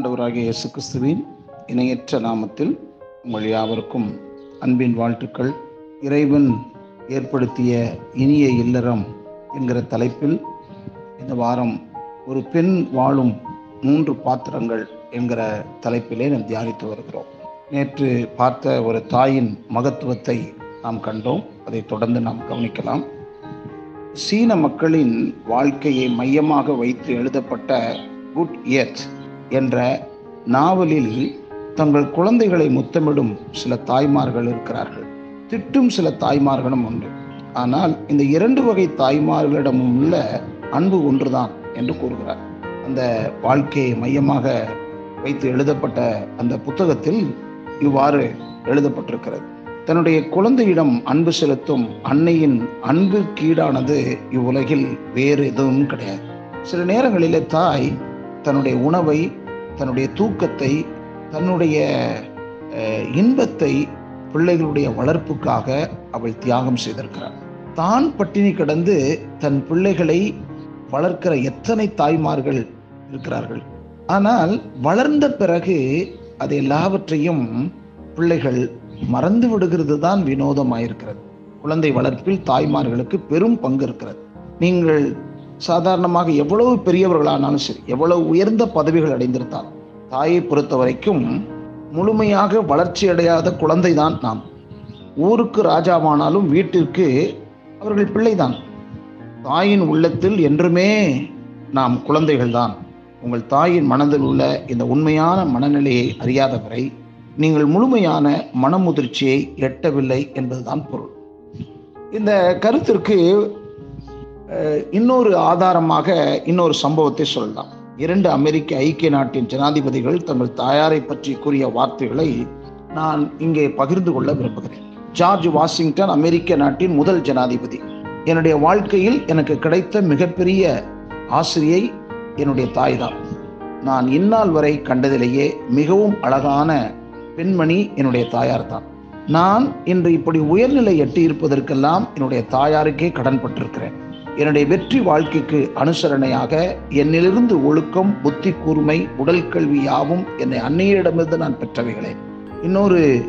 ஆண்டவராகிய இயேசு கிறிஸ்துவின் இணையற்ற நாமத்தில் உங்கள் யாவருக்கும் அன்பின் வாழ்த்துக்கள். இறைவன் ஏற்படுத்திய இனிய இல்லறம் என்கிற தலைப்பில் இந்த வாரம் ஒரு பெண் வாழும் மூன்று பாத்திரங்கள் என்கிற தலைப்பிலே நாம் தியானித்து வருகிறோம். நேற்று பார்த்த ஒரு தாயின் மகத்துவத்தை நாம் கண்டோம். அதை தொடர்ந்து நாம் கவனிக்கலாம். சீன மக்களின் வாழ்க்கையை மையமாக வைத்து எழுதப்பட்ட குட் எர்த் என்ற நாவலில் தங்கள் குழந்தைகளை முத்தமிடும் சில தாய்மார்கள் இருக்கிறார்கள். திட்டும் சில தாய்மார்களும் உண்டு. ஆனால் இந்த இரண்டு வகை தாய்மார்களிடமும் உள்ள அன்பு ஒன்றுதான் என்று கூறுகிறார். அந்த வாழ்க்கையை மையமாக வைத்து எழுதப்பட்ட அந்த புத்தகத்தில் இவ்வாறு எழுதப்பட்டிருக்கிறது. தன்னுடைய குழந்தையிடம் அன்பு செலுத்தும் அன்னையின் அன்பு கீடானது இவ்வுலகில் வேறு எதுவும் கிடையாது. சில நேரங்களிலே தாய் தன்னுடைய உணவை தன்னுடைய தூக்கத்தை தன்னுடைய இன்பத்தை பிள்ளைகளுடைய வளர்ப்புக்காக அவள் தியாகம் செய்திருக்கிறாள். தான் பட்டினி கிடந்து தன் பிள்ளைகளை வளர்க்கிற எத்தனை தாய்மார்கள் இருக்கிறார்கள். ஆனால் வளர்ந்த பிறகு அது எல்லாவற்றையும் பிள்ளைகள் மறந்து விடுகிறது தான் வினோதமாயிருக்கிறது. குழந்தை வளர்ப்பில் தாய்மார்களுக்கு பெரும் பங்கு இருக்கிறது. நீங்கள் சாதாரணமாக எவ்வளவு பெரியவர்களானாலும் சரி எவ்வளவு உயர்ந்த பதவிகள் அடைந்திருந்தாலும் தாயை பொறுத்த வரைக்கும் முழுமையாக வளர்ச்சி அடையாத குழந்தை தான் நாம். ஊருக்கு ராஜாவானாலும் வீட்டிற்கு அவர்கள் பிள்ளைதான். தாயின் உள்ளத்தில் என்றுமே நாம் குழந்தைகள் தான் உங்கள் தாயின் மனதில் உள்ள இந்த உண்மையான மனநிலையை அறியாதவரை நீங்கள் முழுமையான மனமுதிர்ச்சியை எட்டவில்லை என்பதுதான் பொருள். இந்த கருத்திற்கு இன்னொரு ஆதாரமாக இன்னொரு சம்பவத்தை சொல்லலாம். இரண்டு அமெரிக்க ஐக்கிய நாட்டின் ஜனாதிபதிகள் தங்கள் தாயாரை பற்றி கூறிய வார்த்தைகளை நான் இங்கே பகிர்ந்து கொள்ள விரும்புகிறேன். ஜார்ஜ் வாஷிங்டன் அமெரிக்க நாட்டின் முதல் ஜனாதிபதி. என்னுடைய வாழ்க்கையில் எனக்கு கிடைத்த மிகப்பெரிய ஆசிரியை என்னுடைய தாய் தான் நான் இந்நாள் வரை கண்டதிலேயே மிகவும் அழகான பெண்மணி என்னுடைய தாயார் தான் நான் இன்று இப்படி உயர்நிலை எட்டியிருப்பதற்கெல்லாம் என்னுடைய தாயாருக்கே கடன்பட்டிருக்கிறேன் என்னுடைய வெற்றி வாழ்க்கைக்கு அனுசரணையாக என்னிலிருந்து ஒழுக்கம் புத்தி கூர்மை உடல் கல்வி யாவும் என்னை அன்னையிடமிருந்து நான் பெற்றவைகளே. இன்னொரு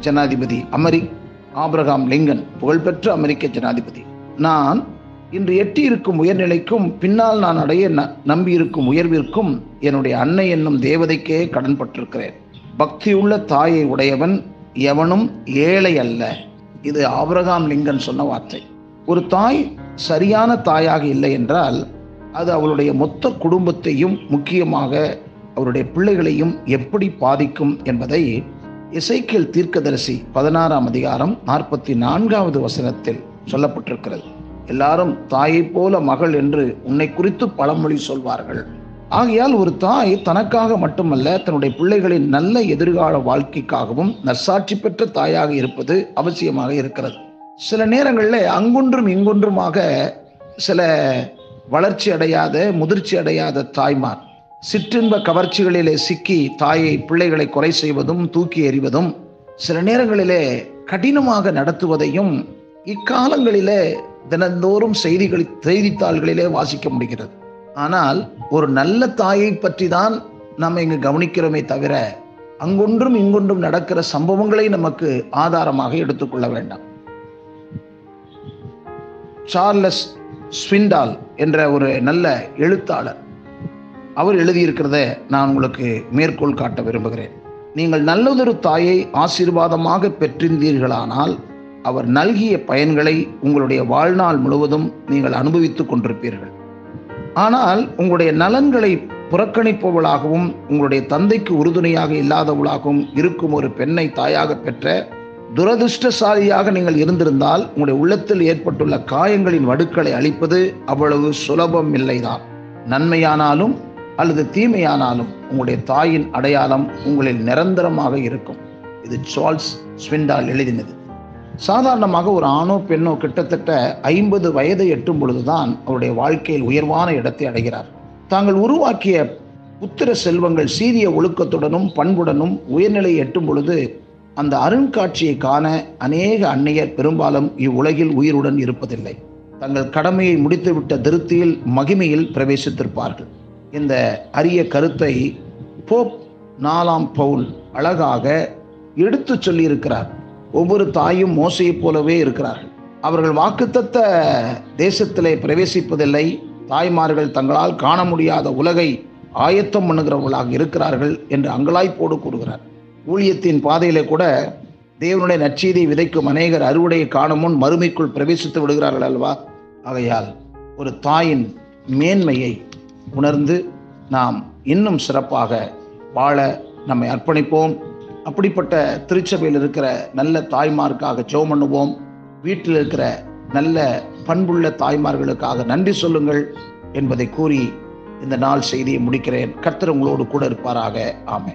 ஜனாதிபதி அமெரி ஆப்ரகாம் லிங்கன் புகழ்பெற்ற அமெரிக்க ஜனாதிபதி. நான் இன்று எட்டி இருக்கும் உயர்நிலைக்கும் பின்னால் நான் அடைய நம்பியிருக்கும் உயர்விற்கும் என்னுடைய அன்னை என்னும் தேவதைக்கே கடன்பட்டிருக்கிறேன் பக்தியுள்ள தாயை உடையவன் எவனும் ஏழை அல்ல. இது ஆபிரகாம் லிங்கன் சொன்ன வார்த்தை. ஒரு தாய் சரியான தாயாக இல்லை என்றால் அது அவளுடைய மொத்த குடும்பத்தையும் முக்கியமாக அவருடைய பிள்ளைகளையும் எப்படி பாதிக்கும் என்பதை இசைக்கியல் தீர்க்கதரிசி பதினாறாம் அதிகாரம் நாற்பத்தி நான்காவது வசனத்தில் சொல்லப்பட்டிருக்கிறது. எல்லாரும் தாயை போல மகள் என்று உன்னை குறித்து பழமொழி சொல்வார்கள். ஆகையால் ஒரு தாய் தனக்காக மட்டுமல்ல தன்னுடைய பிள்ளைகளின் நல்ல எதிர்கால வாழ்க்கைக்காகவும் நற்சாட்சி பெற்ற தாயாக இருப்பது அவசியமாக இருக்கிறது. சில நேரங்களில் அங்கொன்றும் இங்கொன்றுமாக சில வளர்ச்சி அடையாத முதிர்ச்சி அடையாத தாய்மார் சிற்றின்ப கவர்ச்சிகளிலே சிக்கி தாயை பிள்ளைகளை குறை செய்வதும் தூக்கி எறிவதும் சில நேரங்களிலே கடினமாக நடத்துவதையும் இக்காலங்களிலே தினந்தோறும் செய்திகள் செய்தித்தாள்களிலே வாசிக்க முடிகிறது. ஆனால் ஒரு நல்ல தாயை பற்றி தான் நாம் இங்கு கவனிக்கிறோமே தவிர அங்கொன்றும் இங்கொன்றும் நடக்கிற சம்பவங்களை நமக்கு ஆதாரமாக எடுத்துக்கொள்ள வேண்டாம். சார்லஸ் ஸ்விண்டால் என்ற ஒரு நல்ல எழுத்தாளர். அவர் எழுதியிருக்கிறத நான் உங்களுக்கு மேற்கோள் காட்ட விரும்புகிறேன். நீங்கள் நல்லதொரு தாயை ஆசீர்வாதமாக பெற்றிருந்தீர்களானால் அவர் நல்கிய பயன்களை உங்களுடைய வாழ்நாள் முழுவதும் நீங்கள் அனுபவித்துக் கொண்டிருப்பீர்கள். ஆனால் உங்களுடைய நலன்களை புறக்கணிப்பவளாகவும் உங்களுடைய தந்தைக்கு உறுதுணையாக இல்லாதவளாகவும் இருக்கும் ஒரு பெண்ணை தாயாக பெற்ற துரதிருஷ்டசாலியாக நீங்கள் இருந்திருந்தால் உங்களுடைய உள்ளத்தில் ஏற்பட்டுள்ள காயங்களின் வடுக்களை அழிப்பது அவ்வளவு சுலபம் இல்லைதான். நன்மையானாலும் அல்லது தீமையானாலும் உங்களுடைய தாயின் அடையாளம் உங்களில் நிரந்தரமாக இருக்கும். இது சார்ல்ஸ் ஸ்விண்டால் எழுதினது. சாதாரணமாக ஒரு ஆணோ பெண்ணோ கிட்டத்தட்ட ஐம்பது வயதை எட்டும் பொழுதுதான் அவருடைய வாழ்க்கையில் உயர்வான இடத்தை அடைகிறார். தாங்கள் உருவாக்கிய புத்திர செல்வங்கள் சீரிய ஒழுக்கத்துடனும் பண்புடனும் உயர்நிலை எட்டும் பொழுது அந்த அருங்காட்சியை காண அநேக அன்னையர் பெரும்பாலும் இவ்வுலகில் உயிருடன் இருப்பதில்லை. தங்கள் கடமையை முடித்துவிட்ட திருப்தியில் மகிமையில் பிரவேசித்திருப்பார்கள். இந்த அரிய கருத்தை போப் நாலாம் பவுல் அழகாக எடுத்து சொல்லியிருக்கிறார். ஒவ்வொரு தாயும் மோசையைப் போலவே இருக்கிறார்கள். அவர்கள் வாக்குத்தத்த தேசத்திலே பிரவேசிப்பதில்லை. தாய்மார்கள் தங்களால் காண முடியாத உலகை ஆயத்தம் பண்ணுகிறவர்களாக இருக்கிறார்கள் என்று அங்கலாய்ப்போடு கூறுகிறார். ஊழியத்தின் பாதையில் கூட தேவனுடைய நற்செய்தியை விதைக்கும் அநேகர் அறுவடையை காணும் முன் மறுமைக்குள் பிரவேசித்து விடுகிறார்கள் அல்வா ஆகையால் ஒரு தாயின் மேன்மையை உணர்ந்து நாம் இன்னும் சிறப்பாக வாழ நம்மை அர்ப்பணிப்போம். அப்படிப்பட்ட திருச்சபையில் இருக்கிற நல்ல தாய்மார்க்காக ஜெபம் பண்ணுவோம். வீட்டில் இருக்கிற நல்ல பண்புள்ள தாய்மார்களுக்காக நன்றி சொல்லுங்கள் என்பதை கூறி இந்த நாள் செய்தியை முடிக்கிறேன். கர்த்தர் உங்களோடு கூட இருப்பாராக. ஆமை